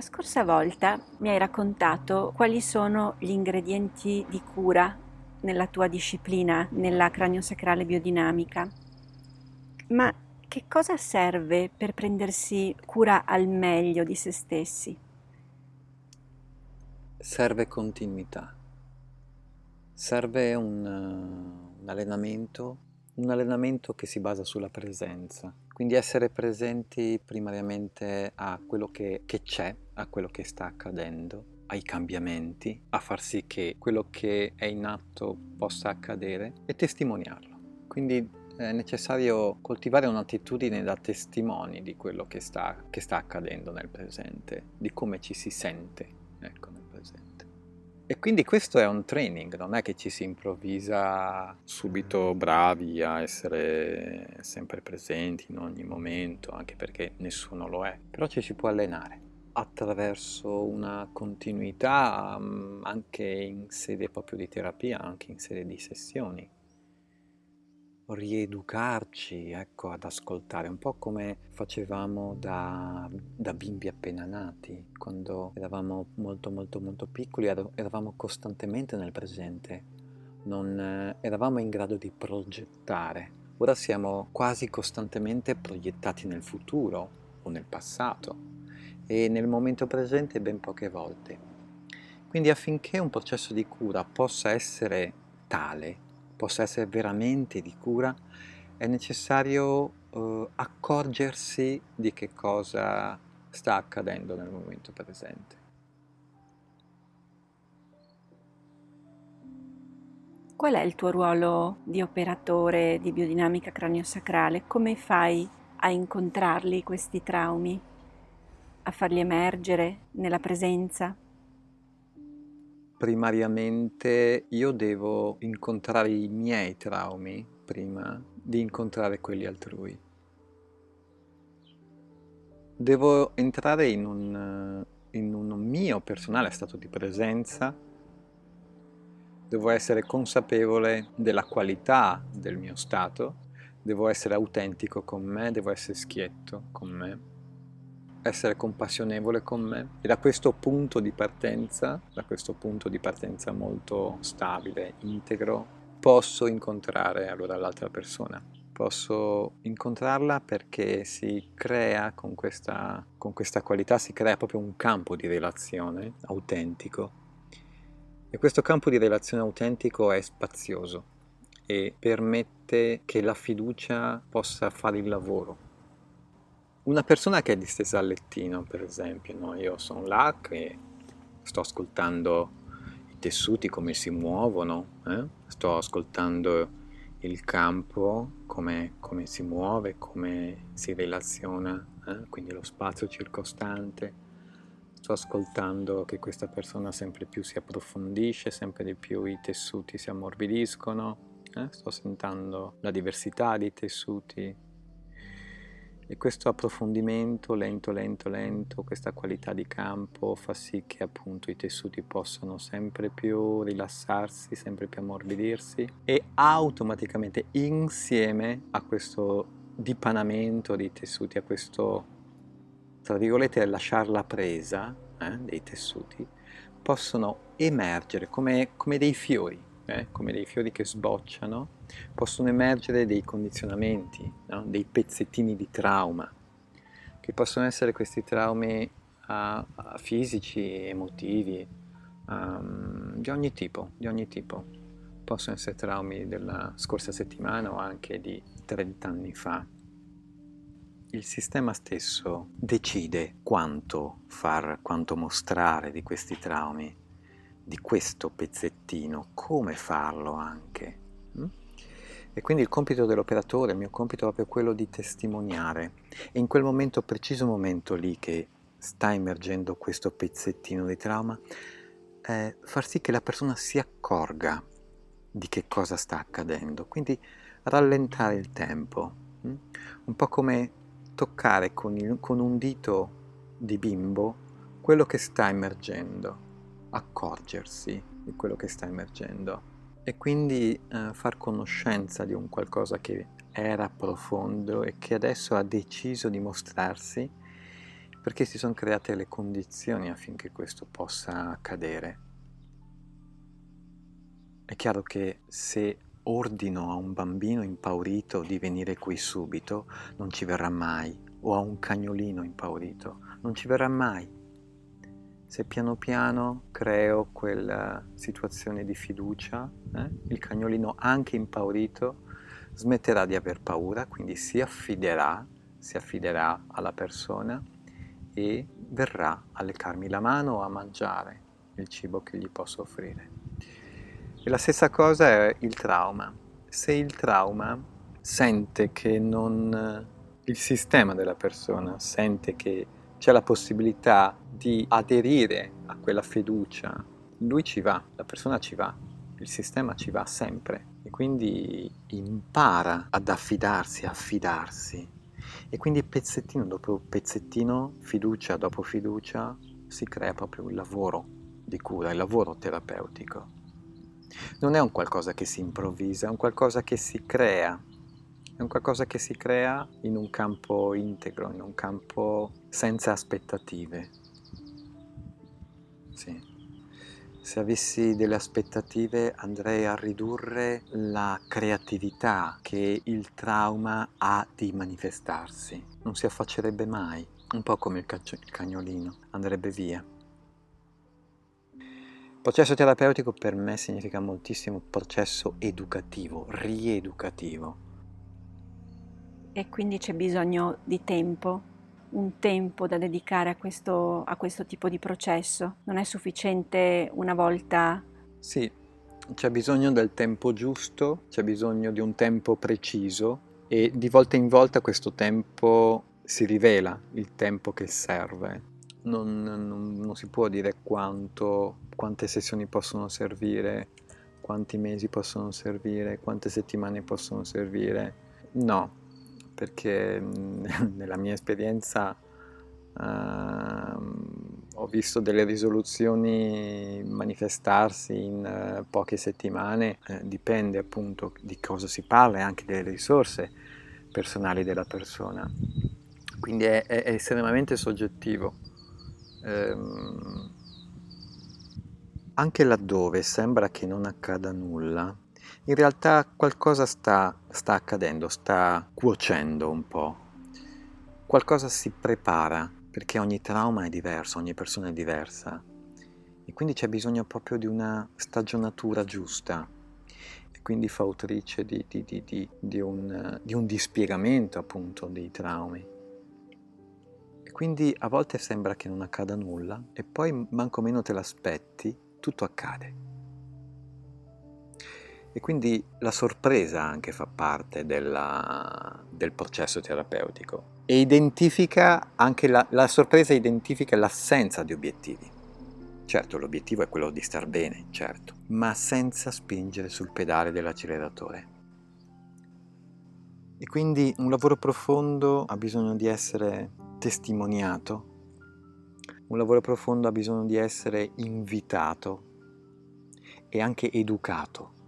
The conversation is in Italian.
La scorsa volta mi hai raccontato quali sono gli ingredienti di cura nella tua disciplina, nella craniosacrale biodinamica. Ma che cosa serve per prendersi cura al meglio di se stessi? Serve continuità, serve un, un allenamento, un allenamento che si basa sulla presenza, quindi essere presenti primariamente a quello che, che c'è, a quello che sta accadendo, ai cambiamenti, a far sì che quello che è in atto possa accadere e testimoniarlo. Quindi è necessario coltivare un'attitudine da testimoni di quello che sta, che sta accadendo nel presente, di come ci si sente ecco, nel presente. E quindi questo è un training, non è che ci si improvvisa subito bravi a essere sempre presenti in ogni momento, anche perché nessuno lo è, però ci si può allenare attraverso una continuità mm, anche in sede proprio di terapia, anche in sede di sessioni rieducarci ecco, ad ascoltare, un po' come facevamo da, da, bimbi appena nati, quando eravamo molto molto molto piccoli, eravamo costantemente nel presente, non eh, eravamo in grado di progettare. Ora siamo quasi costantemente proiettati nel futuro o nel passato e nel momento presente ben poche volte. Quindi affinché un processo di cura possa essere tale, possa essere veramente di cura, è necessario eh, accorgersi di che cosa sta accadendo nel momento presente. Qual è il tuo ruolo di operatore di biodinamica craniosacrale? Come fai a incontrarli questi traumi, a farli emergere nella presenza? Primariamente io devo incontrare i miei traumi prima di incontrare quelli altrui. Devo entrare in un, in un mio personale stato di presenza, devo essere consapevole della qualità del mio stato, devo essere autentico con me, devo essere schietto con me essere compassionevole con me e da questo punto di partenza, da questo punto di partenza molto stabile, integro, posso incontrare allora l'altra persona. Posso incontrarla perché si crea con questa, con questa qualità, si crea proprio un campo di relazione autentico. E questo campo di relazione autentico è spazioso e permette che la fiducia possa fare il lavoro una persona che è distesa al lettino, per esempio, no? io sono là che sto ascoltando i tessuti come si muovono, eh? sto ascoltando il campo come, come, si muove, come si relaziona, eh? quindi lo spazio circostante. Sto ascoltando che questa persona sempre più si approfondisce, sempre di più i tessuti si ammorbidiscono, eh? sto sentendo la diversità dei tessuti, e questo approfondimento lento, lento, lento, questa qualità di campo fa sì che appunto i tessuti possano sempre più rilassarsi, sempre più ammorbidirsi e automaticamente insieme a questo dipanamento dei tessuti, a questo, tra virgolette, lasciar la presa eh, dei tessuti, possono emergere come, come dei fiori eh, come dei fiori che sbocciano, possono emergere dei condizionamenti, no? dei pezzettini di trauma, che possono essere questi traumi uh, fisici, emotivi, um, di ogni tipo, di ogni tipo. Possono essere traumi della scorsa settimana o anche di 30 anni fa. Il sistema stesso decide quanto far, quanto mostrare di questi traumi di questo pezzettino, come farlo anche. Mm? E quindi il compito dell'operatore, il mio compito è proprio quello di testimoniare. E in quel momento, preciso momento lì che sta emergendo questo pezzettino di trauma, eh, far sì che la persona si accorga di che cosa sta accadendo. Quindi rallentare il tempo, mm? un po' come toccare con, il, con un dito di bimbo quello che sta emergendo accorgersi di quello che sta emergendo e quindi eh, far conoscenza di un qualcosa che era profondo e che adesso ha deciso di mostrarsi perché si sono create le condizioni affinché questo possa accadere. È chiaro che se ordino a un bambino impaurito di venire qui subito, non ci verrà mai, o a un cagnolino impaurito, non ci verrà mai. Se piano piano creo quella situazione di fiducia, eh, il cagnolino anche impaurito smetterà di aver paura, quindi si affiderà, si affiderà alla persona e verrà a leccarmi la mano o a mangiare il cibo che gli posso offrire. E la stessa cosa è il trauma. Se il trauma sente che non il sistema della persona sente che c'è la possibilità di aderire a quella fiducia, lui ci va, la persona ci va, il sistema ci va sempre. E quindi impara ad affidarsi, a fidarsi e quindi pezzettino dopo pezzettino, fiducia dopo fiducia, si crea proprio il lavoro di cura, il lavoro terapeutico. Non è un qualcosa che si improvvisa, è un qualcosa che si crea, è un qualcosa che si crea in un campo integro, in un campo senza aspettative. Sì. Se avessi delle aspettative andrei a ridurre la creatività che il trauma ha di manifestarsi. Non si affaccerebbe mai, un po' come il, caccio- il cagnolino, andrebbe via. Processo terapeutico per me significa moltissimo processo educativo, rieducativo. E quindi c'è bisogno di tempo, un tempo da dedicare a questo, a questo tipo di processo. Non è sufficiente una volta. Sì, c'è bisogno del tempo giusto, c'è bisogno di un tempo preciso e di volta in volta questo tempo si rivela, il tempo che serve non, non, non si può dire quanto, quante sessioni possono servire, quanti mesi possono servire, quante settimane possono servire. No, perché nella mia esperienza uh, ho visto delle risoluzioni manifestarsi in uh, poche settimane, uh, dipende appunto di cosa si parla e anche delle risorse personali della persona. Quindi è, è estremamente soggettivo ehm, anche laddove sembra che non accada nulla, in realtà qualcosa sta, sta accadendo, sta cuocendo un po'. Qualcosa si prepara, perché ogni trauma è diverso, ogni persona è diversa. E quindi c'è bisogno proprio di una stagionatura giusta e quindi fautrice di, di, di, di un, un dispiegamento appunto dei traumi. Quindi a volte sembra che non accada nulla e poi manco meno te l'aspetti, tutto accade. E quindi la sorpresa anche fa parte della, del processo terapeutico e identifica anche la, la sorpresa identifica l'assenza di obiettivi. Certo, l'obiettivo è quello di star bene, certo, ma senza spingere sul pedale dell'acceleratore. E quindi un lavoro profondo ha bisogno di essere testimoniato. Un lavoro profondo ha bisogno di essere invitato e anche educato.